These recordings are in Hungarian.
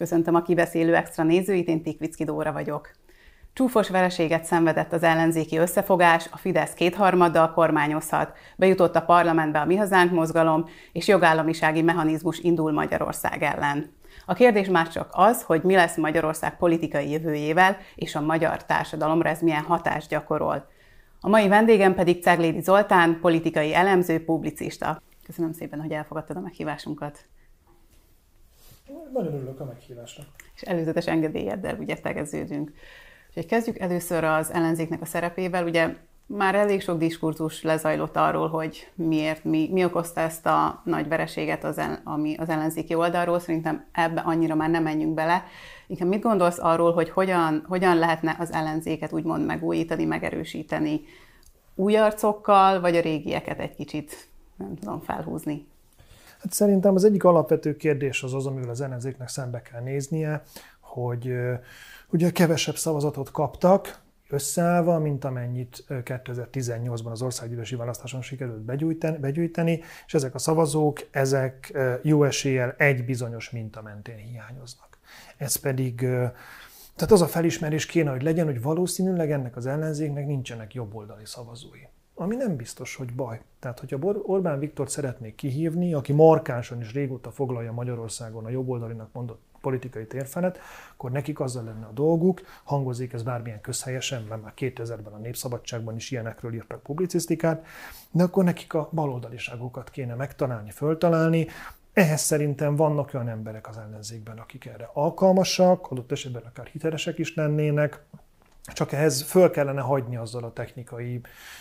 Köszöntöm a kibeszélő extra nézőit, én Tikvicki Dóra vagyok. Csúfos vereséget szenvedett az ellenzéki összefogás, a Fidesz kétharmaddal kormányozhat, bejutott a parlamentbe a Mi Hazánk mozgalom, és jogállamisági mechanizmus indul Magyarország ellen. A kérdés már csak az, hogy mi lesz Magyarország politikai jövőjével, és a magyar társadalomra ez milyen hatást gyakorol. A mai vendégem pedig Ceglédi Zoltán, politikai elemző, publicista. Köszönöm szépen, hogy elfogadtad a meghívásunkat. Nagyon örülök a meghívásnak. És előzetes engedélyeddel ugye tegeződünk. Úgyhogy kezdjük először az ellenzéknek a szerepével. Ugye már elég sok diskurzus lezajlott arról, hogy miért, mi, mi okozta ezt a nagy vereséget az, el, ami az ellenzéki oldalról. Szerintem ebbe annyira már nem menjünk bele. Inkább mit gondolsz arról, hogy hogyan, hogyan lehetne az ellenzéket úgymond megújítani, megerősíteni új arcokkal, vagy a régieket egy kicsit, nem tudom, felhúzni? Hát szerintem az egyik alapvető kérdés az az, amivel az ellenzéknek szembe kell néznie, hogy ugye kevesebb szavazatot kaptak, összeállva, mint amennyit 2018-ban az országgyűlési választáson sikerült begyűjteni, és ezek a szavazók, ezek jó eséllyel egy bizonyos minta mentén hiányoznak. Ez pedig, tehát az a felismerés kéne, hogy legyen, hogy valószínűleg ennek az ellenzéknek nincsenek jobboldali szavazói ami nem biztos, hogy baj. Tehát, hogyha Orbán Viktor szeretnék kihívni, aki markánsan is régóta foglalja Magyarországon a jobboldalinak mondott politikai térfelet, akkor nekik azzal lenne a dolguk, hangozik ez bármilyen közhelyesen, mert már 2000-ben a Népszabadságban is ilyenekről írtak publicisztikát, de akkor nekik a baloldaliságokat kéne megtalálni, föltalálni, ehhez szerintem vannak olyan emberek az ellenzékben, akik erre alkalmasak, adott esetben akár hitelesek is lennének, csak ehhez föl kellene hagyni azzal a technikai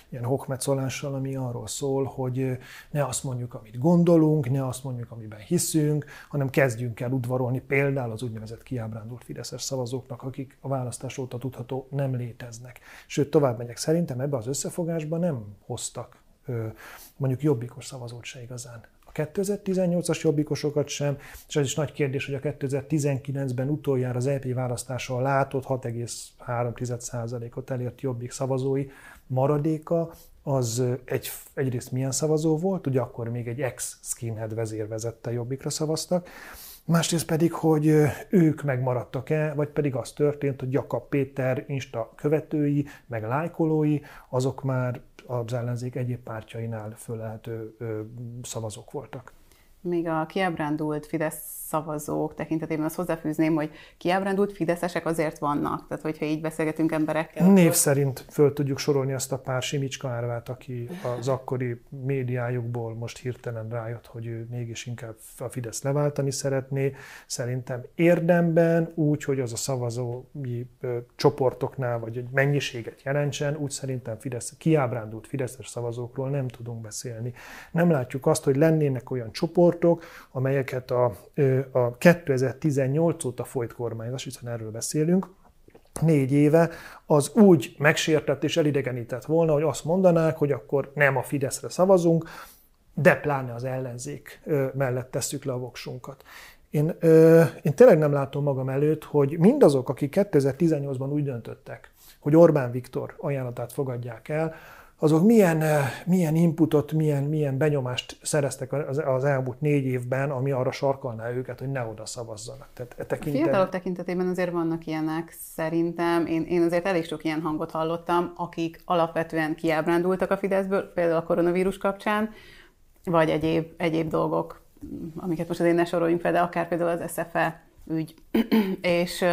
ilyen hokmetszolással, ami arról szól, hogy ne azt mondjuk, amit gondolunk, ne azt mondjuk, amiben hiszünk, hanem kezdjünk el udvarolni például az úgynevezett kiábrándult fideszes szavazóknak, akik a választás óta tudható nem léteznek. Sőt, tovább megyek, szerintem ebbe az összefogásban nem hoztak mondjuk jobbikos szavazót se igazán a 2018-as jobbikosokat sem, és ez is nagy kérdés, hogy a 2019-ben utoljára az EP választással látott 6,3%-ot elért jobbik szavazói maradéka, az egy, egyrészt milyen szavazó volt, ugye akkor még egy ex-skinhead vezér vezette jobbikra szavaztak, másrészt pedig, hogy ők megmaradtak-e, vagy pedig az történt, hogy Jakab Péter Insta követői, meg lájkolói, azok már az ellenzék egyéb pártjainál fölelhető szavazók voltak. Még a kiábrándult Fidesz szavazók tekintetében azt hozzáfűzném, hogy kiábrándult fideszesek azért vannak. Tehát, hogyha így beszélgetünk emberekkel. Név akkor... szerint föl tudjuk sorolni azt a pár Simicska árvát, aki az akkori médiájukból most hirtelen rájött, hogy ő mégis inkább a Fidesz leváltani szeretné. Szerintem érdemben úgy, hogy az a szavazói csoportoknál, vagy egy mennyiséget jelentsen, úgy szerintem Fidesz, kiábrándult Fideszes szavazókról nem tudunk beszélni. Nem látjuk azt, hogy lennének olyan csoportok, amelyeket a a 2018 óta folyt kormányzás, hiszen erről beszélünk, négy éve, az úgy megsértett és elidegenített volna, hogy azt mondanák, hogy akkor nem a Fideszre szavazunk, de pláne az ellenzék mellett tesszük le a voksunkat. Én, én tényleg nem látom magam előtt, hogy mindazok, akik 2018-ban úgy döntöttek, hogy Orbán Viktor ajánlatát fogadják el, azok milyen, eh, milyen inputot, milyen, milyen benyomást szereztek az, elmúlt négy évben, ami arra sarkalná őket, hogy ne oda szavazzanak. Tehát e tekintet... A fiatalok tekintetében azért vannak ilyenek, szerintem. Én, én azért elég sok ilyen hangot hallottam, akik alapvetően kiábrándultak a Fideszből, például a koronavírus kapcsán, vagy egyéb, egyéb dolgok, amiket most azért ne soroljunk fel, de akár például az SFE ügy. és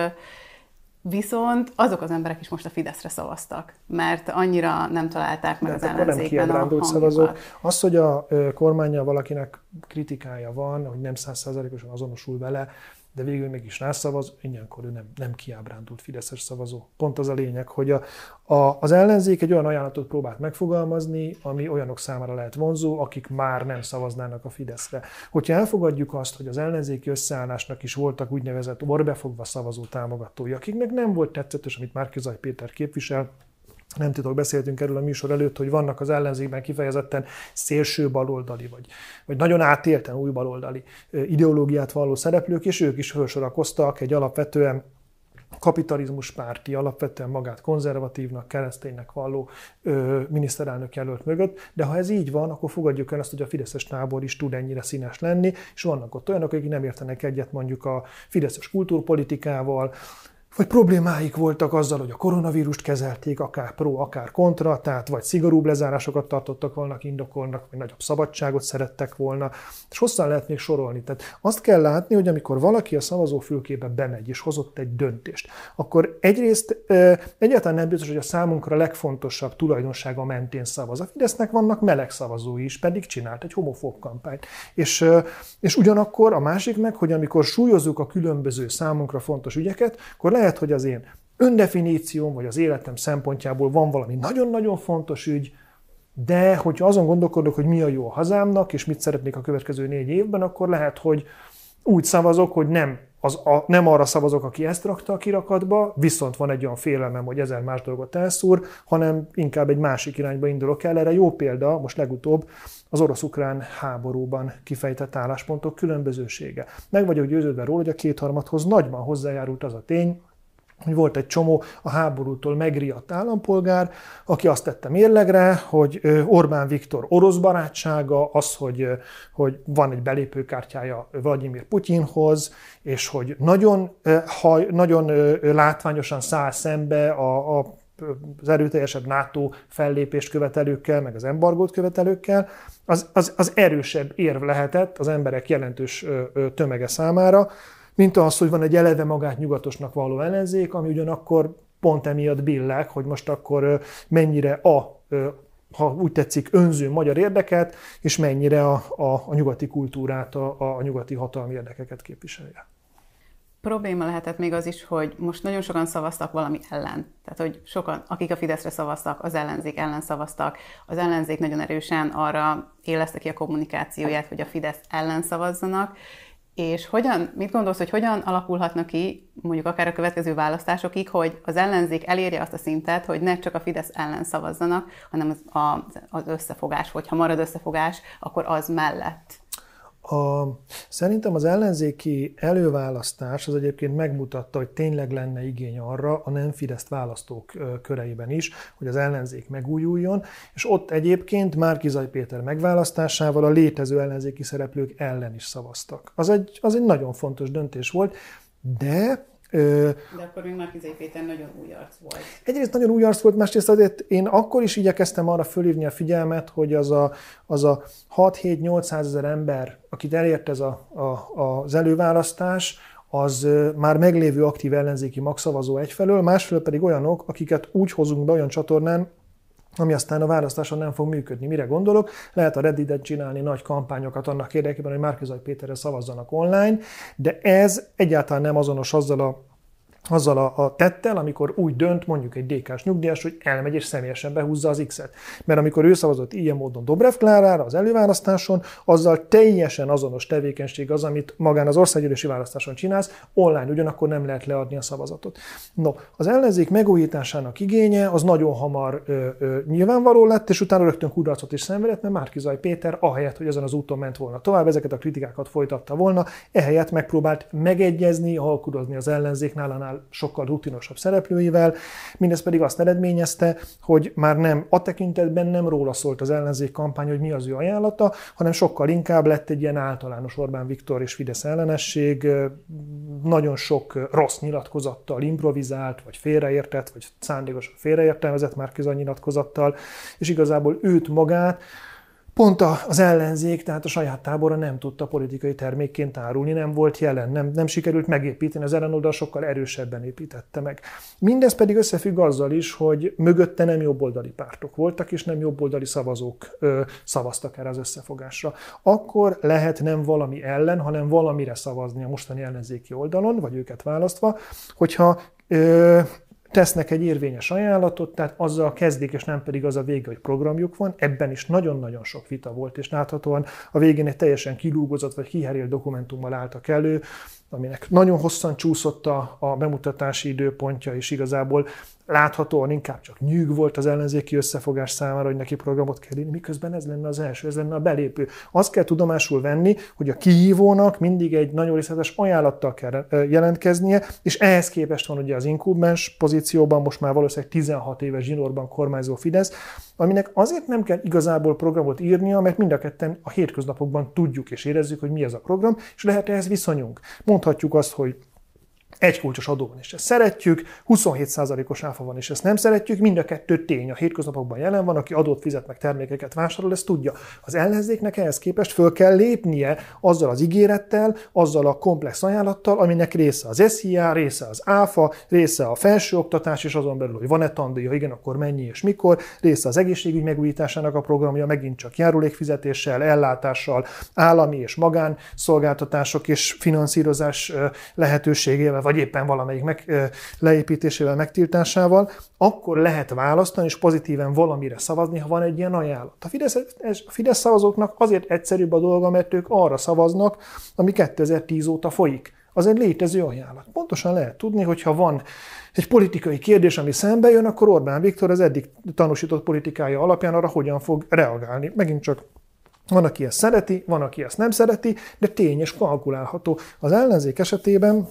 Viszont azok az emberek is most a Fideszre szavaztak, mert annyira nem találták meg mert az ellenzékben nem a szavazók. Az, hogy a kormánya valakinek kritikája van, hogy nem százszázalékosan azonosul vele, de végül mégis rászavaz, ilyenkor ő nem, nem kiábrándult Fideszes szavazó. Pont az a lényeg, hogy a, a, az ellenzék egy olyan ajánlatot próbált megfogalmazni, ami olyanok számára lehet vonzó, akik már nem szavaznának a Fideszre. Hogyha elfogadjuk azt, hogy az ellenzéki összeállásnak is voltak úgynevezett orbefogva szavazó támogatói, akiknek nem volt tetszetős, amit Márkizaj Péter képvisel, nem titok, beszéltünk erről a műsor előtt, hogy vannak az ellenzékben kifejezetten szélső baloldali, vagy, vagy nagyon átélten új baloldali ideológiát valló szereplők, és ők is felsorakoztak egy alapvetően kapitalizmus párti, alapvetően magát konzervatívnak, kereszténynek valló ö, miniszterelnök jelölt mögött, de ha ez így van, akkor fogadjuk el azt, hogy a Fideszes tábor is tud ennyire színes lenni, és vannak ott olyanok, akik nem értenek egyet mondjuk a Fideszes kultúrpolitikával, vagy problémáik voltak azzal, hogy a koronavírust kezelték, akár pro, akár kontra, tehát vagy szigorúbb lezárásokat tartottak volna indokolnak, vagy nagyobb szabadságot szerettek volna, és hosszan lehet még sorolni. Tehát azt kell látni, hogy amikor valaki a szavazófülkébe bemegy és hozott egy döntést, akkor egyrészt egyáltalán nem biztos, hogy a számunkra legfontosabb tulajdonsága mentén szavaz. A Fidesznek vannak meleg szavazói is, pedig csinált egy homofób kampányt. És, és ugyanakkor a másik meg, hogy amikor súlyozzuk a különböző számunkra fontos ügyeket, akkor lehet lehet, hogy az én öndefinícióm, vagy az életem szempontjából van valami nagyon-nagyon fontos ügy, de hogyha azon gondolkodok, hogy mi a jó a hazámnak, és mit szeretnék a következő négy évben, akkor lehet, hogy úgy szavazok, hogy nem, az a, nem arra szavazok, aki ezt rakta a kirakatba, viszont van egy olyan félelmem, hogy ezer más dolgot elszúr, hanem inkább egy másik irányba indulok el. Erre jó példa, most legutóbb az orosz-ukrán háborúban kifejtett álláspontok különbözősége. Meg vagyok győződve róla, hogy a kétharmadhoz nagyban hozzájárult az a tény, hogy volt egy csomó a háborútól megriadt állampolgár, aki azt tette mérlegre, hogy Orbán Viktor orosz barátsága, az, hogy, hogy van egy belépőkártyája Vladimir Putyinhoz, és hogy nagyon, nagyon látványosan száll szembe a, a az erőteljesebb NATO fellépést követelőkkel, meg az embargót követelőkkel, az, az, az erősebb érv lehetett az emberek jelentős tömege számára, mint az, hogy van egy eleve magát nyugatosnak való ellenzék, ami ugyanakkor pont emiatt billeg, hogy most akkor mennyire a, ha úgy tetszik, önző magyar érdeket, és mennyire a, a, a nyugati kultúrát, a, a nyugati hatalmi érdekeket képviselje. Probléma lehetett még az is, hogy most nagyon sokan szavaztak valami ellen. Tehát, hogy sokan, akik a Fideszre szavaztak, az ellenzék ellen szavaztak. Az ellenzék nagyon erősen arra éleszte ki a kommunikációját, hogy a Fidesz ellen szavazzanak, és hogyan, mit gondolsz, hogy hogyan alakulhatna ki, mondjuk akár a következő választásokig, hogy az ellenzék elérje azt a szintet, hogy ne csak a Fidesz ellen szavazzanak, hanem az, az összefogás, hogyha marad összefogás, akkor az mellett a, szerintem az ellenzéki előválasztás az egyébként megmutatta, hogy tényleg lenne igény arra a nem Fidesz választók köreiben is, hogy az ellenzék megújuljon, és ott egyébként Márkizaj Péter megválasztásával a létező ellenzéki szereplők ellen is szavaztak. Az egy, az egy nagyon fontos döntés volt, de de akkor még Márkizai Péter nagyon új arc volt. Egyrészt nagyon új arc volt, másrészt azért én akkor is igyekeztem arra fölhívni a figyelmet, hogy az a, az a 6-7-800 ezer ember, akit elért ez a, a, az előválasztás, az már meglévő aktív ellenzéki magszavazó egyfelől, másfelől pedig olyanok, akiket úgy hozunk be olyan csatornán, ami aztán a választáson nem fog működni. Mire gondolok? Lehet a Reddit-et csinálni nagy kampányokat annak érdekében, hogy Márkizaj Péterre szavazzanak online, de ez egyáltalán nem azonos azzal a azzal a, a tettel, amikor úgy dönt mondjuk egy DK-s nyugdíjas, hogy elmegy és személyesen behúzza az X-et. Mert amikor ő szavazott ilyen módon Dobrev Klárára az előválasztáson, azzal teljesen azonos tevékenység az, amit magán az országgyűlési választáson csinálsz, online ugyanakkor nem lehet leadni a szavazatot. No, az ellenzék megújításának igénye az nagyon hamar ö, ö, nyilvánvaló lett, és utána rögtön kudarcot is szenvedett, mert Márkizaj Péter ahelyett, hogy ezen az úton ment volna tovább, ezeket a kritikákat folytatta volna, ehelyett megpróbált megegyezni, halkudozni az ellenzéknál, sokkal rutinosabb szereplőivel, mindez pedig azt eredményezte, hogy már nem a tekintetben nem róla szólt az ellenzék kampány, hogy mi az ő ajánlata, hanem sokkal inkább lett egy ilyen általános Orbán Viktor és Fidesz ellenesség, nagyon sok rossz nyilatkozattal improvizált, vagy félreértett, vagy szándékosan félreértelmezett már nyilatkozattal, és igazából őt magát pont az ellenzék, tehát a saját tábora nem tudta politikai termékként árulni, nem volt jelen, nem, nem sikerült megépíteni, az ellenoldal sokkal erősebben építette meg. Mindez pedig összefügg azzal is, hogy mögötte nem jobboldali pártok voltak, és nem jobboldali szavazók ö, szavaztak erre az összefogásra. Akkor lehet nem valami ellen, hanem valamire szavazni a mostani ellenzéki oldalon, vagy őket választva, hogyha ö, tesznek egy érvényes ajánlatot, tehát azzal kezdik, és nem pedig az a vége, hogy programjuk van. Ebben is nagyon-nagyon sok vita volt, és láthatóan a végén egy teljesen kilúgozott vagy kiherélt dokumentummal álltak elő, aminek nagyon hosszan csúszott a, a bemutatási időpontja, és igazából láthatóan inkább csak nyűg volt az ellenzéki összefogás számára, hogy neki programot kell írni, miközben ez lenne az első, ez lenne a belépő. Azt kell tudomásul venni, hogy a kihívónak mindig egy nagyon részletes ajánlattal kell jelentkeznie, és ehhez képest van ugye az inkubens pozícióban, most már valószínűleg 16 éves zsinórban kormányzó Fidesz, aminek azért nem kell igazából programot írnia, mert mind a ketten a hétköznapokban tudjuk és érezzük, hogy mi az a program, és lehet ehhez viszonyunk. Mondhatjuk azt, hogy egy kulcsos adó van, és ezt szeretjük, 27%-os áfa van, és ezt nem szeretjük, mind a kettő tény. A hétköznapokban jelen van, aki adót fizet meg termékeket vásárol, ezt tudja. Az ellenzéknek ehhez képest föl kell lépnie azzal az ígérettel, azzal a komplex ajánlattal, aminek része az SZIA, része az ÁFA, része a felsőoktatás, és azon belül, hogy van-e tandíja, igen, akkor mennyi és mikor, része az egészségügy megújításának a programja, megint csak járulékfizetéssel, ellátással, állami és magán szolgáltatások és finanszírozás lehetőségével vagy éppen valamelyik meg, leépítésével, megtiltásával, akkor lehet választani és pozitíven valamire szavazni, ha van egy ilyen ajánlat. A Fidesz, a Fidesz szavazóknak azért egyszerűbb a dolga, mert ők arra szavaznak, ami 2010 óta folyik. Az egy létező ajánlat. Pontosan lehet tudni, hogyha van egy politikai kérdés, ami szembe jön, akkor Orbán Viktor az eddig tanúsított politikája alapján arra hogyan fog reagálni. Megint csak van, aki ezt szereti, van, aki ezt nem szereti, de tény és kalkulálható. Az ellenzék esetében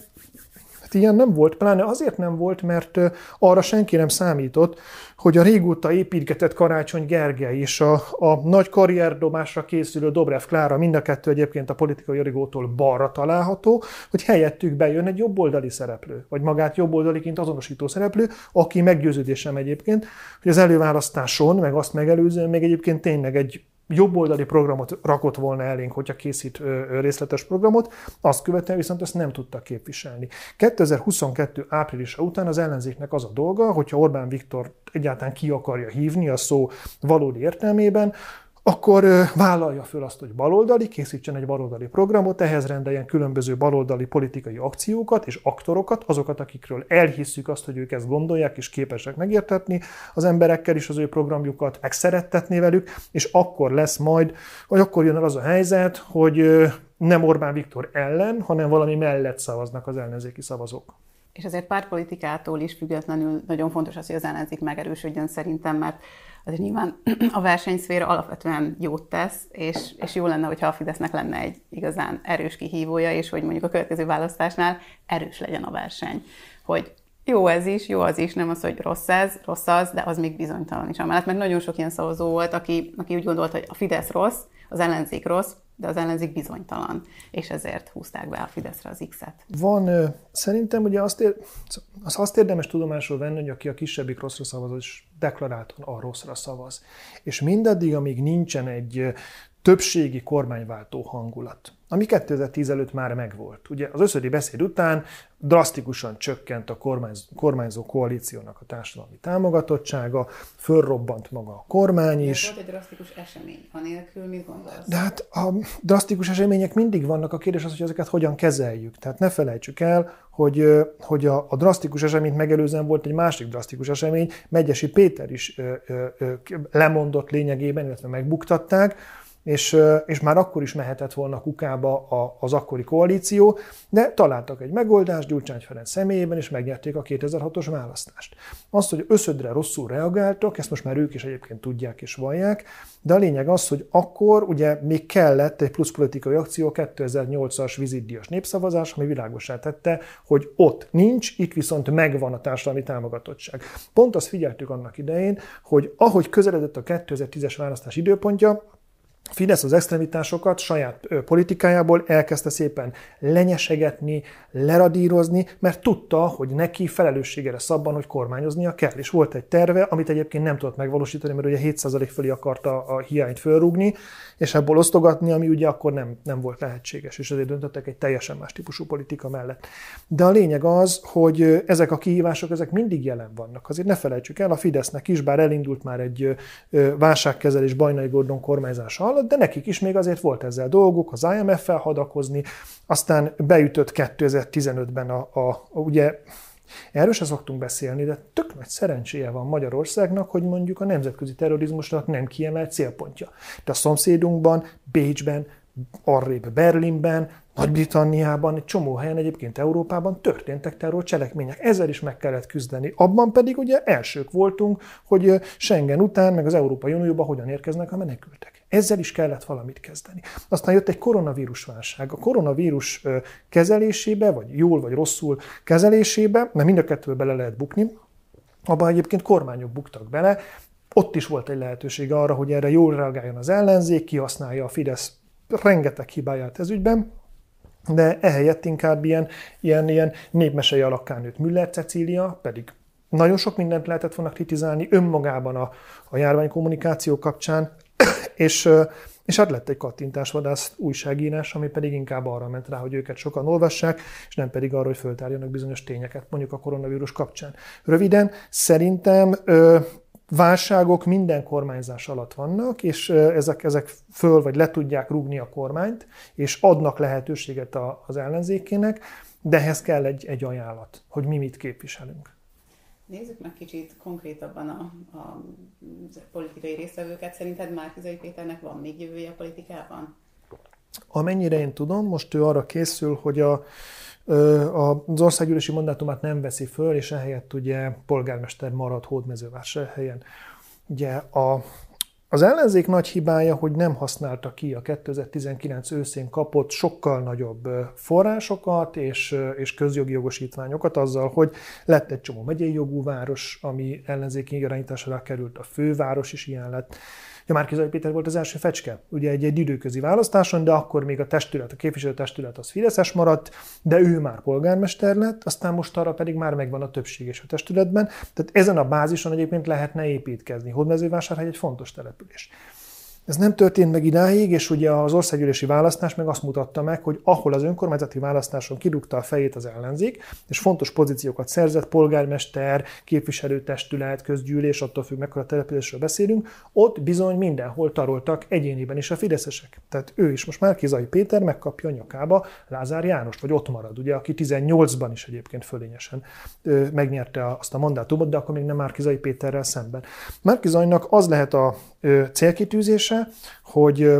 ilyen nem volt, pláne azért nem volt, mert arra senki nem számított, hogy a régóta építgetett Karácsony Gergely és a, a nagy karrierdobásra készülő Dobrev Klára, mind a kettő egyébként a politikai origótól balra található, hogy helyettük bejön egy jobboldali szereplő, vagy magát jobboldaliként azonosító szereplő, aki meggyőződésem egyébként, hogy az előválasztáson, meg azt megelőzően még egyébként tényleg egy jobboldali programot rakott volna elénk, hogyha készít részletes programot, azt követően viszont ezt nem tudta képviselni. 2022 áprilisa után az ellenzéknek az a dolga, hogyha Orbán Viktor egyáltalán ki akarja hívni a szó valódi értelmében, akkor vállalja föl azt, hogy baloldali, készítsen egy baloldali programot, ehhez rendeljen különböző baloldali politikai akciókat és aktorokat, azokat, akikről elhisszük azt, hogy ők ezt gondolják és képesek megértetni az emberekkel is az ő programjukat, megszerettetni velük, és akkor lesz majd, vagy akkor jön el az a helyzet, hogy nem Orbán Viktor ellen, hanem valami mellett szavaznak az ellenzéki szavazók. És azért pártpolitikától is függetlenül nagyon fontos az, hogy az ellenzék megerősödjön szerintem, mert azért nyilván a versenyszféra alapvetően jót tesz, és, és jó lenne, hogyha a Fidesznek lenne egy igazán erős kihívója, és hogy mondjuk a következő választásnál erős legyen a verseny. Hogy jó ez is, jó az is, nem az, hogy rossz ez, rossz az, de az még bizonytalan is amellett, mert nagyon sok ilyen szavazó volt, aki, aki úgy gondolta, hogy a Fidesz rossz, az ellenzék rossz, de az ellenzék bizonytalan, és ezért húzták be a Fideszre az X-et. Van, szerintem ugye azt, ér, azt érdemes tudomásul venni, hogy aki a kisebbik rosszra szavaz, az deklaráltan a rosszra szavaz. És mindaddig, amíg nincsen egy többségi kormányváltó hangulat, ami 2010 előtt már megvolt. Ugye az összödi beszéd után drasztikusan csökkent a kormányzó koalíciónak a társadalmi támogatottsága, fölrobbant maga a kormány is. De volt egy drasztikus esemény, anélkül mit gondolsz? De hát a drasztikus események mindig vannak, a kérdés az, hogy ezeket hogyan kezeljük. Tehát ne felejtsük el, hogy, hogy a, a drasztikus eseményt megelőzően volt egy másik drasztikus esemény, Megyesi Péter is ö, ö, ö, lemondott lényegében, illetve megbuktatták, és, és már akkor is mehetett volna kukába az akkori koalíció, de találtak egy megoldást Gyurcsány Ferenc személyében, és megnyerték a 2006-os választást. Azt, hogy összödre rosszul reagáltak, ezt most már ők is egyébként tudják és vallják, de a lényeg az, hogy akkor ugye még kellett egy plusz politikai akció, 2008-as vizitdias népszavazás, ami világosá tette, hogy ott nincs, itt viszont megvan a társadalmi támogatottság. Pont azt figyeltük annak idején, hogy ahogy közeledett a 2010-es választás időpontja, Fidesz az extremitásokat saját politikájából elkezdte szépen lenyesegetni, leradírozni, mert tudta, hogy neki felelősségére szabban, hogy kormányoznia kell. És volt egy terve, amit egyébként nem tudott megvalósítani, mert ugye 7% fölé akarta a hiányt fölrúgni, és ebből osztogatni, ami ugye akkor nem, nem volt lehetséges, és ezért döntöttek egy teljesen más típusú politika mellett. De a lényeg az, hogy ezek a kihívások, ezek mindig jelen vannak. Azért ne felejtsük el, a Fidesznek is, bár elindult már egy válságkezelés Bajnai Gordon kormányzása alatt, de nekik is még azért volt ezzel dolguk, az IMF-fel hadakozni, aztán beütött 2015-ben a, a, a ugye Erről sem szoktunk beszélni, de tök nagy szerencséje van Magyarországnak, hogy mondjuk a nemzetközi terrorizmusnak nem kiemelt célpontja. De a szomszédunkban, Bécsben, arrébb Berlinben, nagy-Britanniában, egy csomó helyen egyébként Európában történtek terrorcselekmények. Ezzel is meg kellett küzdeni. Abban pedig ugye elsők voltunk, hogy Schengen után, meg az Európai Unióba hogyan érkeznek a menekültek. Ezzel is kellett valamit kezdeni. Aztán jött egy koronavírus válság. A koronavírus kezelésébe, vagy jól vagy rosszul kezelésébe, mert mind a kettőbe bele lehet bukni, abban egyébként kormányok buktak bele, ott is volt egy lehetőség arra, hogy erre jól reagáljon az ellenzék, kihasználja a Fidesz rengeteg hibáját ez ügyben, de ehelyett inkább ilyen, ilyen, ilyen népmesei alakkán nőtt Müller Cecília, pedig nagyon sok mindent lehetett volna kritizálni önmagában a, a járvány kommunikáció kapcsán, és, és hát lett egy kattintásvadász újságírás, ami pedig inkább arra ment rá, hogy őket sokan olvassák, és nem pedig arra, hogy föltárjanak bizonyos tényeket, mondjuk a koronavírus kapcsán. Röviden, szerintem válságok minden kormányzás alatt vannak, és ezek, ezek föl vagy le tudják rúgni a kormányt, és adnak lehetőséget az ellenzékének, de ehhez kell egy, egy ajánlat, hogy mi mit képviselünk. Nézzük meg kicsit konkrétabban a, a politikai résztvevőket. Szerinted Márkizai Péternek van még jövője a politikában? Amennyire én tudom, most ő arra készül, hogy a, az országgyűlési mandátumát nem veszi föl, és ehelyett ugye polgármester marad Hódmezővásárhelyen. Ugye a, az ellenzék nagy hibája, hogy nem használta ki a 2019 őszén kapott sokkal nagyobb forrásokat és, és közjogi jogosítványokat azzal, hogy lett egy csomó megyei jogú város, ami ellenzéki irányításra került, a főváros is ilyen lett Ja, Márkizai Péter volt az első fecske, ugye egy, egy időközi választáson, de akkor még a testület, a képviselőtestület az Fideszes maradt, de ő már polgármester lett, aztán most arra pedig már megvan a többség és a testületben. Tehát ezen a bázison egyébként lehetne építkezni. Hódmezővásárhely egy fontos település. Ez nem történt meg idáig, és ugye az országgyűlési választás meg azt mutatta meg, hogy ahol az önkormányzati választáson kirúgta a fejét az ellenzék, és fontos pozíciókat szerzett, polgármester, képviselőtestület, közgyűlés, attól függ, mekkora településről beszélünk, ott bizony mindenhol taroltak egyéniben is a fideszesek. Tehát ő is most már Kizai Péter megkapja a nyakába Lázár János, vagy ott marad, ugye, aki 18-ban is egyébként fölényesen megnyerte azt a mandátumot, de akkor még nem Márkizai Péterrel szemben. Márkizajnak az lehet a célkitűzése, hogy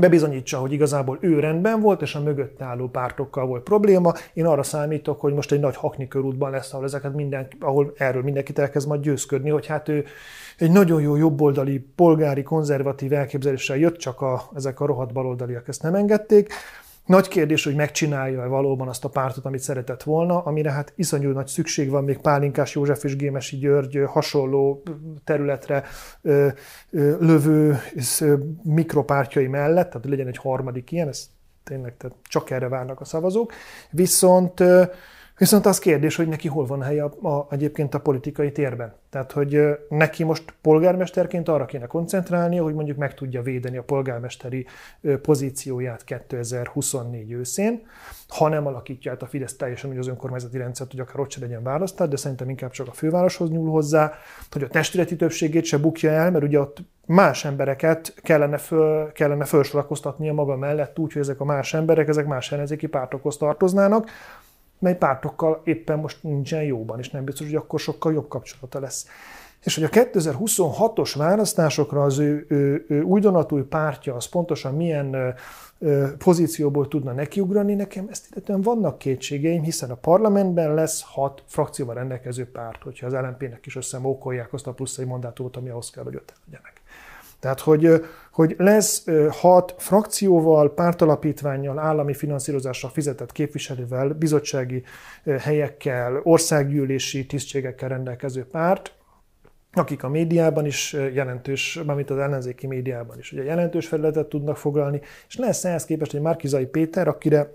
bebizonyítsa, hogy igazából ő rendben volt, és a mögött álló pártokkal volt probléma. Én arra számítok, hogy most egy nagy hakni körútban lesz, ahol, ezeket minden, ahol erről mindenkit elkezd majd győzködni, hogy hát ő egy nagyon jó jobboldali, polgári, konzervatív elképzeléssel jött, csak a, ezek a rohadt baloldaliak ezt nem engedték. Nagy kérdés, hogy megcsinálja-e valóban azt a pártot, amit szeretett volna, amire hát iszonyú nagy szükség van még Pálinkás József és Gémesi György hasonló területre ö, ö, lövő mikropártjai mellett, tehát legyen egy harmadik ilyen, ez tényleg tehát csak erre várnak a szavazók. Viszont Viszont az kérdés, hogy neki hol van helye a, a, egyébként a politikai térben. Tehát, hogy neki most polgármesterként arra kéne koncentrálnia, hogy mondjuk meg tudja védeni a polgármesteri pozícióját 2024 őszén, ha nem alakítja át a Fidesz teljesen úgy az önkormányzati rendszert, hogy akár ott se legyen választás, de szerintem inkább csak a fővároshoz nyúl hozzá, hogy a testületi többségét se bukja el, mert ugye ott más embereket kellene, föl, kellene felsorakoztatnia maga mellett úgy, hogy ezek a más emberek, ezek más ellenzéki pártokhoz tartoznának, mely pártokkal éppen most nincsen jóban, és nem biztos, hogy akkor sokkal jobb kapcsolata lesz. És hogy a 2026-os választásokra az ő, ő, ő újdonatúj pártja az pontosan milyen ö, pozícióból tudna nekiugrani, nekem ezt illetően vannak kétségeim, hiszen a parlamentben lesz hat frakcióval rendelkező párt, hogyha az LNP-nek is összemókolják azt a plusz egy mandátumot, ami ahhoz kell, hogy ott legyenek. Tehát, hogy, hogy lesz hat frakcióval, pártalapítványjal, állami finanszírozással fizetett képviselővel, bizottsági helyekkel, országgyűlési tisztségekkel rendelkező párt, akik a médiában is jelentős, mármint az ellenzéki médiában is ugye jelentős felületet tudnak foglalni, és lesz ehhez képest egy Márkizai Péter, akire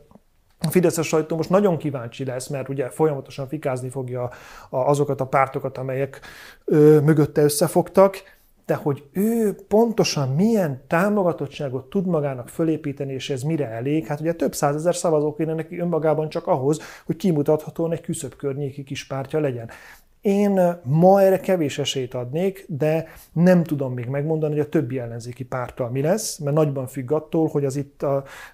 a Fideszes sajtó most nagyon kíváncsi lesz, mert ugye folyamatosan fikázni fogja azokat a pártokat, amelyek mögötte összefogtak, de hogy ő pontosan milyen támogatottságot tud magának fölépíteni, és ez mire elég, hát ugye több százezer szavazók kéne neki önmagában csak ahhoz, hogy kimutathatóan egy küszöbb környéki kis pártja legyen. Én ma erre kevés esélyt adnék, de nem tudom még megmondani, hogy a többi ellenzéki párttal mi lesz, mert nagyban függ attól, hogy az itt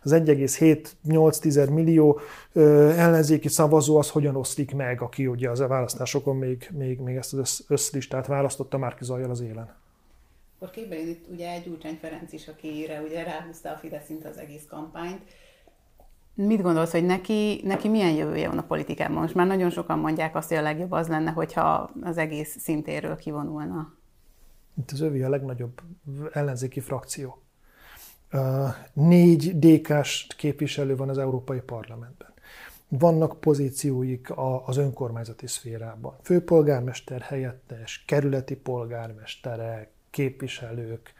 az 1,7-8 millió ellenzéki szavazó az hogyan oszlik meg, aki ugye az a választásokon még, még, még ezt az összlistát választotta már Zajjal az élen akkor képbe jön itt ugye egy Gyurcsány Ferenc is, akire ugye ráhúzta a Fidesz szinte az egész kampányt. Mit gondolsz, hogy neki, neki milyen jövője van a politikában? Most már nagyon sokan mondják azt, hogy a legjobb az lenne, hogyha az egész szintéről kivonulna. Itt az övé a legnagyobb ellenzéki frakció. Négy DK-s képviselő van az Európai Parlamentben. Vannak pozícióik az önkormányzati szférában. Főpolgármester helyettes, kerületi polgármesterek, képviselők.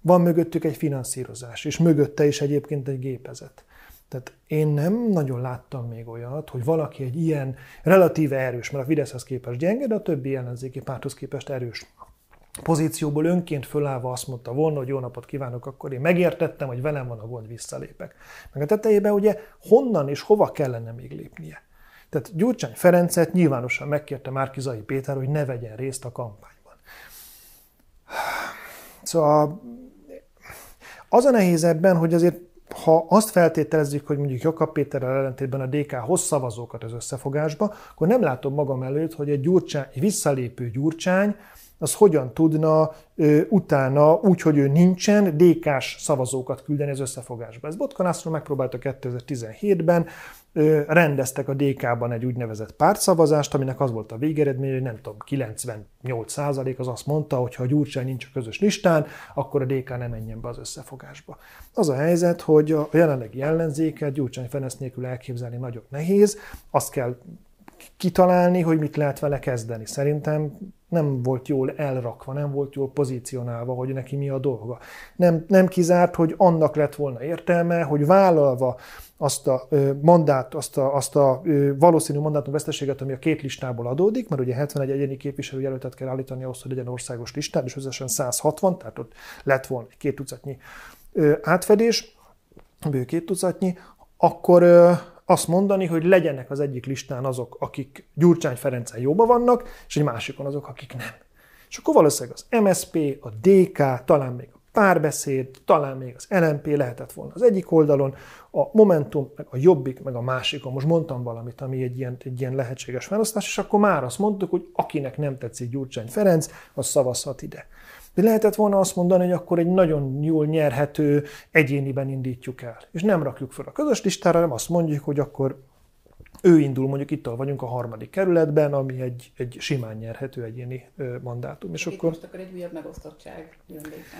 Van mögöttük egy finanszírozás, és mögötte is egyébként egy gépezet. Tehát én nem nagyon láttam még olyat, hogy valaki egy ilyen relatíve erős, mert a Fideszhez képest gyenge, de a többi ellenzéki párthoz képest erős pozícióból önként fölállva azt mondta volna, hogy jó napot kívánok, akkor én megértettem, hogy velem van a gond, visszalépek. Meg a tetejében ugye honnan és hova kellene még lépnie. Tehát Gyurcsány Ferencet nyilvánosan megkérte Márkizai Péter, hogy ne vegyen részt a kampányban. Szóval az a nehéz ebben, hogy azért ha azt feltételezzük, hogy mondjuk Jakab Péterrel ellentétben a DK hoz szavazókat az összefogásba, akkor nem látom magam előtt, hogy egy, gyurcsány, egy visszalépő gyurcsány az hogyan tudna ö, utána, úgy, hogy ő nincsen, DK-s szavazókat küldeni az összefogásba. Ez Botka László megpróbálta 2017-ben, ö, rendeztek a DK-ban egy úgynevezett pártszavazást, aminek az volt a végeredmény, hogy nem tudom, 98 az azt mondta, hogy ha a Gyurcsány nincs a közös listán, akkor a DK nem menjen be az összefogásba. Az a helyzet, hogy a jelenlegi ellenzéket Gyurcsány Ferenc nélkül elképzelni nagyon nehéz, azt kell kitalálni, hogy mit lehet vele kezdeni. Szerintem nem volt jól elrakva, nem volt jól pozícionálva, hogy neki mi a dolga. Nem, nem kizárt, hogy annak lett volna értelme, hogy vállalva azt a mandát, azt a, azt a valószínű mandátum veszteséget, ami a két listából adódik, mert ugye 71 egyéni képviselőjelöltet kell állítani ahhoz, hogy legyen országos listán, és összesen 160, tehát ott lett volna egy két tucatnyi átfedés, bő két tucatnyi, akkor azt mondani, hogy legyenek az egyik listán azok, akik Gyurcsány Ferencen jóban vannak, és egy másikon azok, akik nem. És akkor valószínűleg az MSP, a DK, talán még a párbeszéd, talán még az LNP lehetett volna az egyik oldalon, a Momentum, meg a Jobbik, meg a másikon. Most mondtam valamit, ami egy ilyen, egy ilyen lehetséges felosztás, és akkor már azt mondtuk, hogy akinek nem tetszik Gyurcsány Ferenc, az szavazhat ide. De lehetett volna azt mondani, hogy akkor egy nagyon jól nyerhető egyéniben indítjuk el. És nem rakjuk fel a közös listára, hanem azt mondjuk, hogy akkor ő indul, mondjuk itt vagyunk a harmadik kerületben, ami egy, egy simán nyerhető egyéni mandátum. És akkor... Most akkor egy újabb megosztottság jön létre.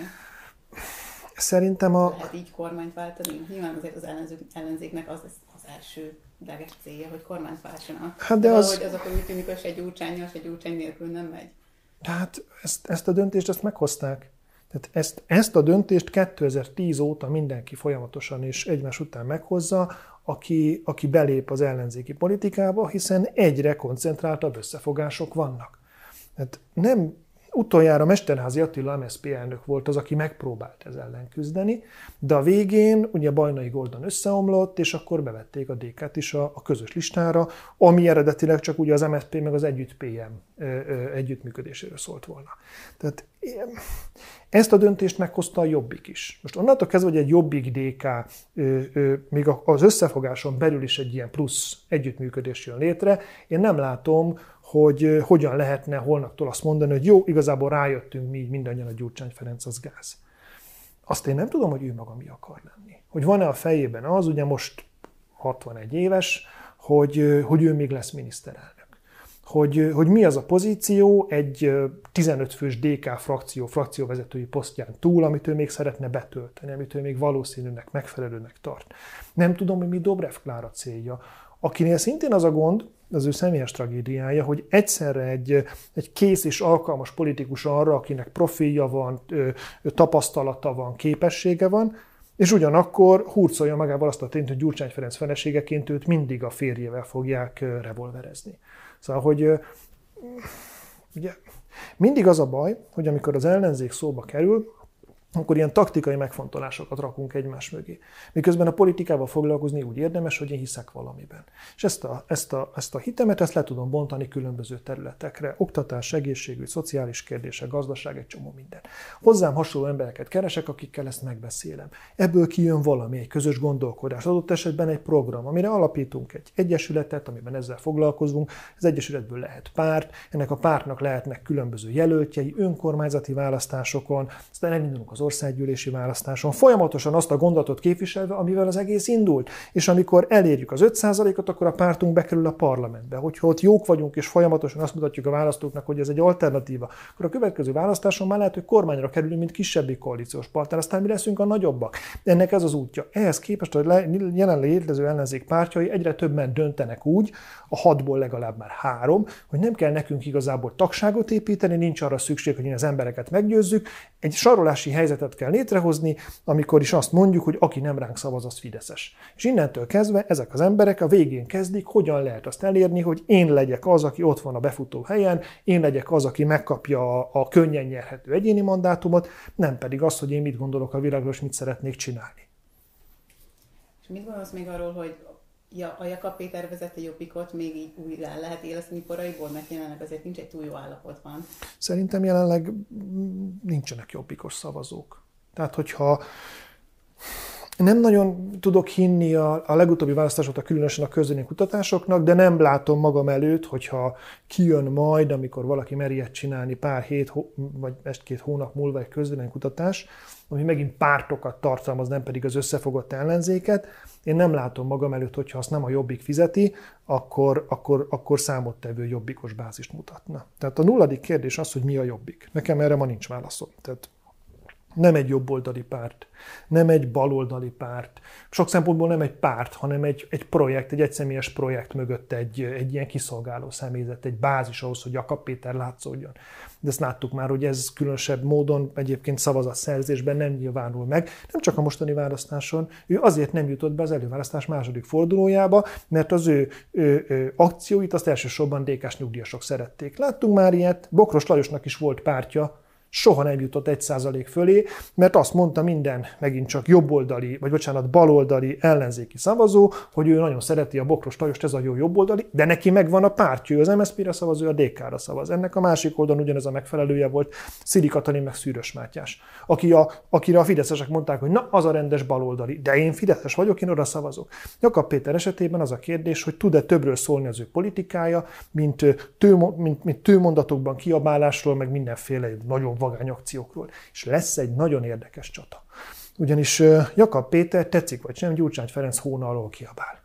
Szerintem a... Lehet így kormányt váltani? Nyilván azért az ellenzék, ellenzéknek az az első leges célja, hogy kormányt váltsanak. Hát de, de az... az akkor úgy tűnik, hogy se gyurcsányos, se gyurcsány nélkül nem megy. Tehát ezt, ezt a döntést ezt meghozták. Tehát ezt, ezt a döntést 2010 óta mindenki folyamatosan és egymás után meghozza, aki, aki belép az ellenzéki politikába, hiszen egyre koncentráltabb összefogások vannak. Tehát nem Utoljára Mesterházi Attila MSZP elnök volt az, aki megpróbált ez ellen küzdeni, de a végén ugye Bajnai Gordon összeomlott, és akkor bevették a DK-t is a, a közös listára, ami eredetileg csak ugye az MSZP meg az Együtt PM együttműködéséről szólt volna. Tehát ezt a döntést meghozta a Jobbik is. Most onnantól kezdve, hogy egy Jobbik DK még az összefogáson belül is egy ilyen plusz együttműködés jön létre, én nem látom, hogy hogyan lehetne holnaptól azt mondani, hogy jó, igazából rájöttünk mi mindannyian, a Gyurcsány Ferenc az gáz. Azt én nem tudom, hogy ő maga mi akar lenni. Hogy van-e a fejében az, ugye most 61 éves, hogy, hogy ő még lesz miniszterelnök. Hogy, hogy mi az a pozíció egy 15 fős DK frakció, frakcióvezetői posztján túl, amit ő még szeretne betölteni, amit ő még valószínűnek, megfelelőnek tart. Nem tudom, hogy mi Dobrev Klára célja, akinél szintén az a gond, az ő személyes tragédiája, hogy egyszerre egy, egy kész és alkalmas politikus arra, akinek profilja van, tapasztalata van, képessége van, és ugyanakkor hurcolja magával azt a tényt, hogy Gyurcsány Ferenc feleségeként őt mindig a férjével fogják revolverezni. Szóval, hogy ugye, mindig az a baj, hogy amikor az ellenzék szóba kerül, akkor ilyen taktikai megfontolásokat rakunk egymás mögé. Miközben a politikával foglalkozni úgy érdemes, hogy én hiszek valamiben. És ezt a, ezt a, ezt a hitemet ezt le tudom bontani különböző területekre. Oktatás, egészségügy, szociális kérdések, gazdaság, egy csomó minden. Hozzám hasonló embereket keresek, akikkel ezt megbeszélem. Ebből kijön valami, egy közös gondolkodás, adott esetben egy program, amire alapítunk egy egyesületet, amiben ezzel foglalkozunk. Az egyesületből lehet párt, ennek a pártnak lehetnek különböző jelöltjei, önkormányzati választásokon, aztán elindulunk az országgyűlési választáson, folyamatosan azt a gondolatot képviselve, amivel az egész indult. És amikor elérjük az 5%-ot, akkor a pártunk bekerül a parlamentbe. Hogyha ott jók vagyunk, és folyamatosan azt mutatjuk a választóknak, hogy ez egy alternatíva, akkor a következő választáson már lehet, hogy kormányra kerülünk, mint kisebbik koalíciós partner, aztán mi leszünk a nagyobbak. Ennek ez az útja. Ehhez képest a jelenleg létező ellenzék pártjai egyre többen döntenek úgy, a hatból legalább már három, hogy nem kell nekünk igazából tagságot építeni, nincs arra szükség, hogy az embereket meggyőzzük. Egy sarolási helyzetet kell létrehozni, amikor is azt mondjuk, hogy aki nem ránk szavaz, az fideszes. És innentől kezdve ezek az emberek a végén kezdik, hogyan lehet azt elérni, hogy én legyek az, aki ott van a befutó helyen, én legyek az, aki megkapja a, könnyen nyerhető egyéni mandátumot, nem pedig az, hogy én mit gondolok a világról, és mit szeretnék csinálni. És mit gondolsz még arról, hogy ja, a Jakab Péter vezette Jobbikot még így újra lehet éleszteni poraiból, mert jelenleg azért nincs egy túl jó állapotban. Szerintem jelenleg nincsenek jobbikos szavazók. Tehát, hogyha nem nagyon tudok hinni a, a legutóbbi választásokra, különösen a közönyi kutatásoknak, de nem látom magam előtt, hogyha kijön majd, amikor valaki meri ilyet csinálni pár hét, vagy egy-két hónap múlva egy közvélemény kutatás, ami megint pártokat tartalmaz, nem pedig az összefogott ellenzéket. Én nem látom magam előtt, hogyha azt nem a jobbik fizeti, akkor, akkor, akkor számottevő jobbikos bázist mutatna. Tehát a nulladik kérdés az, hogy mi a jobbik. Nekem erre ma nincs válaszom. Tehát nem egy jobboldali párt, nem egy baloldali párt. Sok szempontból nem egy párt, hanem egy, egy projekt, egy egyszemélyes projekt mögött egy, egy ilyen kiszolgáló személyzet, egy bázis ahhoz, hogy Jakab Péter látszódjon. De ezt láttuk már, hogy ez különösebb módon egyébként szavazatszerzésben nem nyilvánul meg. Nem csak a mostani választáson, ő azért nem jutott be az előválasztás második fordulójába, mert az ő, ő, ő akcióit azt elsősorban DK-s nyugdíjasok szerették. Láttunk már ilyet, Bokros Lajosnak is volt pártja, soha nem jutott 1% fölé, mert azt mondta minden megint csak jobboldali, vagy bocsánat, baloldali ellenzéki szavazó, hogy ő nagyon szereti a Bokros Tajost, ez a jó jobboldali, de neki megvan a pártja, az MSZP-re szavaz, ő a DK-ra szavaz. Ennek a másik oldalon ugyanez a megfelelője volt Sziri Katalin meg Szűrös Mátyás, aki a, akire a fideszesek mondták, hogy na, az a rendes baloldali, de én fideszes vagyok, én oda szavazok. Jakab Péter esetében az a kérdés, hogy tud-e többről szólni az ő politikája, mint, tő, mint, mint tőmondatokban kiabálásról, meg mindenféle nagyon vagány akciókról. És lesz egy nagyon érdekes csata. Ugyanis Jakab Péter tetszik vagy sem, Gyurcsány Ferenc hóna alól kiabál.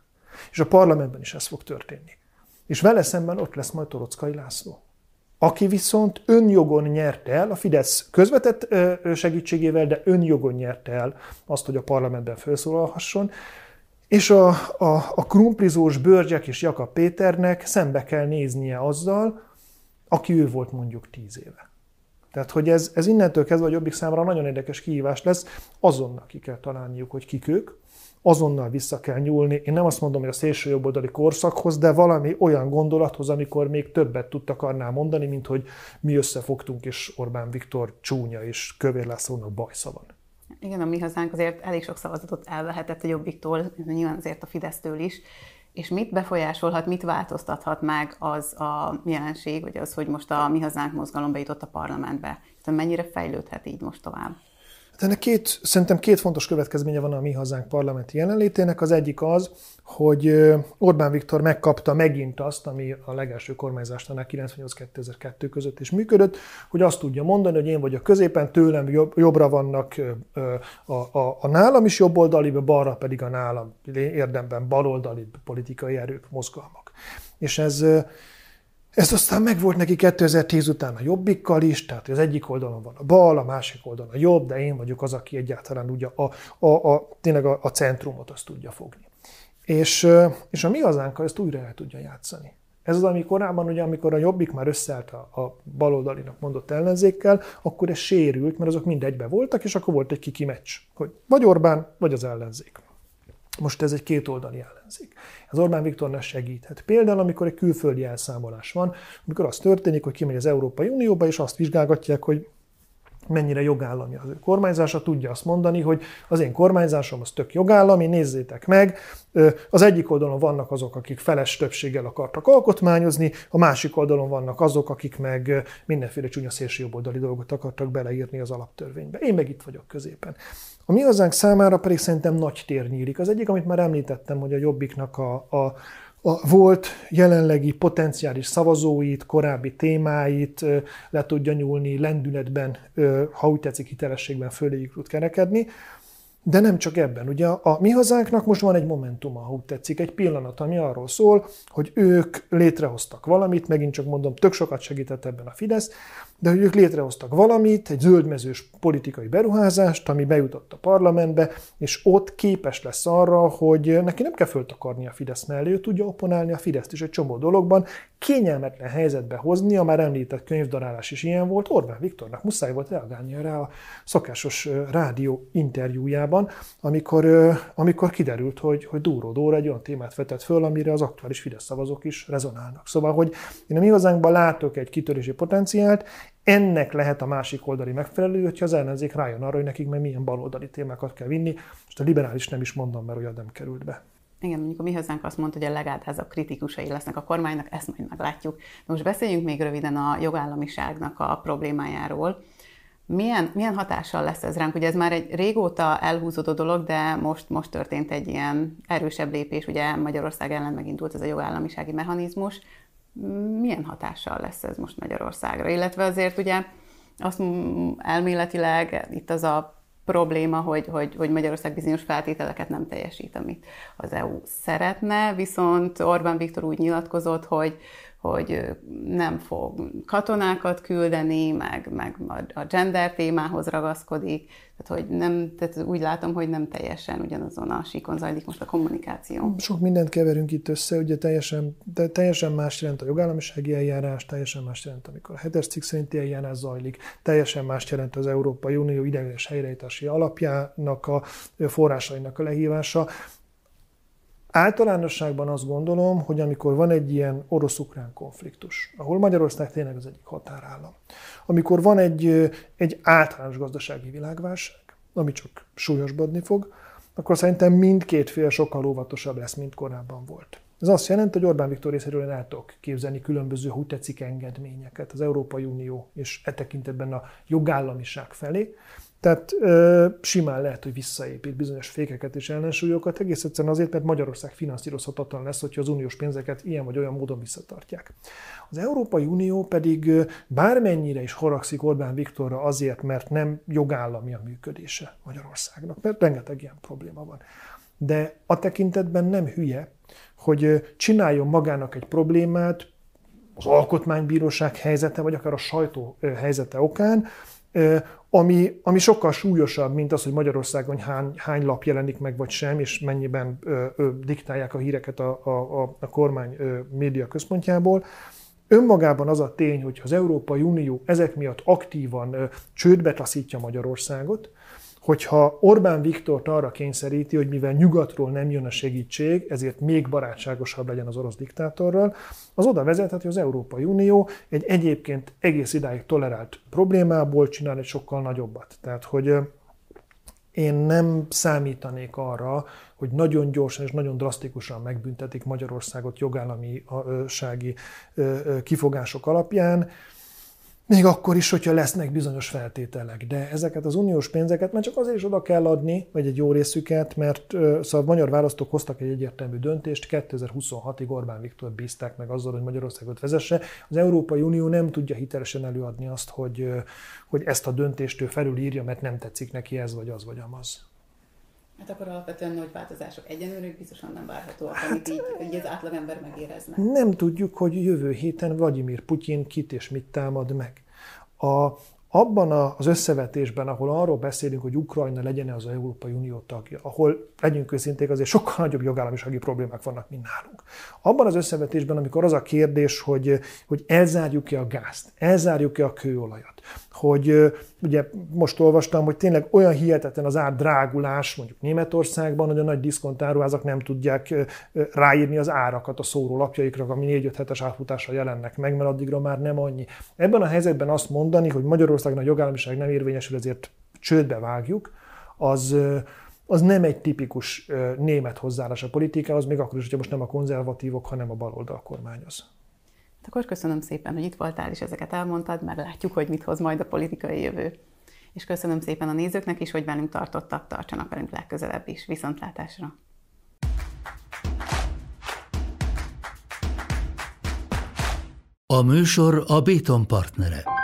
És a parlamentben is ez fog történni. És vele szemben ott lesz majd Torockai László aki viszont önjogon nyerte el, a Fidesz közvetett segítségével, de önjogon nyerte el azt, hogy a parlamentben felszólalhasson, és a, a, a krumplizós Börgyek és Jakab Péternek szembe kell néznie azzal, aki ő volt mondjuk tíz éve. Tehát, hogy ez, ez innentől kezdve a Jobbik számára nagyon érdekes kihívás lesz, azonnal ki kell találniuk, hogy kik ők, azonnal vissza kell nyúlni. Én nem azt mondom, hogy a szélső jobboldali korszakhoz, de valami olyan gondolathoz, amikor még többet tudtak annál mondani, mint hogy mi összefogtunk, és Orbán Viktor csúnya, és Kövér Lászlónak bajsza van. Igen, a mi hazánk azért elég sok szavazatot elvehetett a Jobbiktól, nyilván azért a Fidesztől is, és mit befolyásolhat, mit változtathat meg az a jelenség, vagy az, hogy most a Mi Hazánk mozgalom bejutott a parlamentbe? Tehát mennyire fejlődhet így most tovább? Ennek két, szerintem két fontos következménye van a Mi Hazánk parlamenti jelenlétének. Az egyik az, hogy Orbán Viktor megkapta megint azt, ami a legelső kormányzásnál 98-2002 között is működött, hogy azt tudja mondani, hogy én vagyok középen, tőlem jobb, jobbra vannak a, a, a nálam is jobboldali, balra pedig a nálam érdemben baloldali politikai erők, mozgalmak. És ez ez aztán megvolt neki 2010 után a jobbikkal is, tehát az egyik oldalon van a bal, a másik oldalon a jobb, de én vagyok az, aki egyáltalán ugye a, a, a, tényleg a, a centrumot azt tudja fogni. És, és a mi hazánkkal ezt újra el tudja játszani. Ez az, ami korábban, ugye, amikor a Jobbik már összeállt a, a baloldalinak mondott ellenzékkel, akkor ez sérült, mert azok mindegybe voltak, és akkor volt egy kiki meccs, hogy vagy Orbán, vagy az ellenzék. Most ez egy kétoldali ellenzék. Az Orbán Viktornak segíthet. Például, amikor egy külföldi elszámolás van, amikor az történik, hogy kimegy az Európai Unióba, és azt vizsgálgatják, hogy mennyire jogállami az ő kormányzása, tudja azt mondani, hogy az én kormányzásom az tök jogállami, nézzétek meg, az egyik oldalon vannak azok, akik feles többséggel akartak alkotmányozni, a másik oldalon vannak azok, akik meg mindenféle csúnya szélsőjobboldali dolgot akartak beleírni az alaptörvénybe. Én meg itt vagyok középen. A mi hazánk számára pedig szerintem nagy tér nyílik. Az egyik, amit már említettem, hogy a Jobbiknak a, a a volt jelenlegi potenciális szavazóit, korábbi témáit le tudja nyúlni, lendületben, ha úgy tetszik, hitelességben föléjük tud kerekedni. De nem csak ebben. Ugye a mi hazánknak most van egy momentum, ha úgy tetszik, egy pillanat, ami arról szól, hogy ők létrehoztak valamit, megint csak mondom, tök sokat segített ebben a Fidesz, de hogy ők létrehoztak valamit, egy zöldmezős politikai beruházást, ami bejutott a parlamentbe, és ott képes lesz arra, hogy neki nem kell föltakarni a Fidesz mellé, ő tudja opponálni a Fideszt is egy csomó dologban, kényelmetlen helyzetbe hozni, a már említett könyvdarálás is ilyen volt, Orbán Viktornak muszáj volt reagálnia rá a szokásos rádió interjújában, amikor, amikor kiderült, hogy, hogy Dúró Dóra egy olyan témát vetett föl, amire az aktuális Fidesz szavazók is rezonálnak. Szóval, hogy én a mi hazánkban látok egy kitörési potenciált, ennek lehet a másik oldali megfelelő, hogyha az ellenzék rájön arra, hogy nekik meg milyen baloldali témákat kell vinni. Most a liberális nem is mondom, mert olyan nem került be. Igen, mondjuk a mi hazánk azt mondta, hogy a legáldázabb kritikusai lesznek a kormánynak, ezt majd meglátjuk. De most beszéljünk még röviden a jogállamiságnak a problémájáról. Milyen, milyen hatással lesz ez ránk? Ugye ez már egy régóta elhúzódó dolog, de most, most történt egy ilyen erősebb lépés, ugye Magyarország ellen megindult ez a jogállamisági mechanizmus milyen hatással lesz ez most Magyarországra? Illetve azért ugye azt elméletileg itt az a probléma, hogy, hogy, hogy Magyarország bizonyos feltételeket nem teljesít, amit az EU szeretne, viszont Orbán Viktor úgy nyilatkozott, hogy, hogy nem fog katonákat küldeni, meg, meg a gender témához ragaszkodik, tehát hogy nem, tehát úgy látom, hogy nem teljesen ugyanazon a síkon zajlik most a kommunikáció. Sok mindent keverünk itt össze, ugye teljesen, de teljesen más jelent a jogállamisági eljárás, teljesen más jelent, amikor a hetes cikk szerinti eljárás zajlik, teljesen más jelent az Európai Unió ideiglenes helyreállítási alapjának a forrásainak a lehívása. Általánosságban azt gondolom, hogy amikor van egy ilyen orosz-ukrán konfliktus, ahol Magyarország tényleg az egyik határállam, amikor van egy, egy általános gazdasági világválság, ami csak súlyosbodni fog, akkor szerintem mindkét fél sokkal óvatosabb lesz, mint korábban volt. Ez azt jelenti, hogy Orbán Viktor részéről én el tudok képzelni különböző, hogy tetszik, engedményeket az Európai Unió és e tekintetben a jogállamiság felé, tehát ö, simán lehet, hogy visszaépít bizonyos fékeket és ellensúlyokat, egész egyszerűen azért, mert Magyarország finanszírozhatatlan lesz, hogyha az uniós pénzeket ilyen vagy olyan módon visszatartják. Az Európai Unió pedig bármennyire is haragszik Orbán Viktorra azért, mert nem jogállami a működése Magyarországnak, mert rengeteg ilyen probléma van. De a tekintetben nem hülye, hogy csináljon magának egy problémát az alkotmánybíróság helyzete, vagy akár a sajtó helyzete okán, ami, ami sokkal súlyosabb, mint az, hogy Magyarországon hány, hány lap jelenik meg, vagy sem, és mennyiben ö, ö, diktálják a híreket a, a, a, a kormány ö, média központjából. Önmagában az a tény, hogy az Európai Unió ezek miatt aktívan ö, csődbe taszítja Magyarországot, hogyha Orbán Viktort arra kényszeríti, hogy mivel nyugatról nem jön a segítség, ezért még barátságosabb legyen az orosz diktátorral, az oda vezethet, hogy az Európai Unió egy egyébként egész idáig tolerált problémából csinál egy sokkal nagyobbat. Tehát, hogy én nem számítanék arra, hogy nagyon gyorsan és nagyon drasztikusan megbüntetik Magyarországot jogállamisági kifogások alapján. Még akkor is, hogyha lesznek bizonyos feltételek. De ezeket az uniós pénzeket már csak azért is oda kell adni, vagy egy jó részüket, mert szóval a magyar választók hoztak egy egyértelmű döntést, 2026-ig Orbán Viktor bízták meg azzal, hogy Magyarországot vezesse. Az Európai Unió nem tudja hitelesen előadni azt, hogy, hogy ezt a döntést ő felülírja, mert nem tetszik neki ez vagy az vagy amaz. Hát akkor alapvetően nagy változások egyenlőre biztosan nem várhatóak, hát, amit így, így az átlagember megérezne. Nem tudjuk, hogy jövő héten Vladimir Putyin kit és mit támad meg. A, abban az összevetésben, ahol arról beszélünk, hogy Ukrajna legyen az Európai Unió tagja, ahol legyünk őszinték, azért sokkal nagyobb jogállamisági problémák vannak, mint nálunk. Abban az összevetésben, amikor az a kérdés, hogy, hogy elzárjuk-e a gázt, elzárjuk-e a kőolajat, hogy ugye most olvastam, hogy tényleg olyan hihetetlen az ár drágulás, mondjuk Németországban, hogy a nagy diszkontáruházak nem tudják ráírni az árakat a szórólapjaikra, ami 4 hetes átfutással jelennek meg, mert addigra már nem annyi. Ebben a helyzetben azt mondani, hogy Magyarországon a jogállamiság nem érvényesül, ezért csődbe vágjuk, az, az nem egy tipikus német hozzáállás a politikához, még akkor is, hogyha most nem a konzervatívok, hanem a baloldal kormányoz. Hát akkor köszönöm szépen, hogy itt voltál, és ezeket elmondtad, mert látjuk, hogy mit hoz majd a politikai jövő. És köszönöm szépen a nézőknek is, hogy velünk tartottak, tartsanak velünk legközelebb is. Viszontlátásra! A műsor a Béton partnere.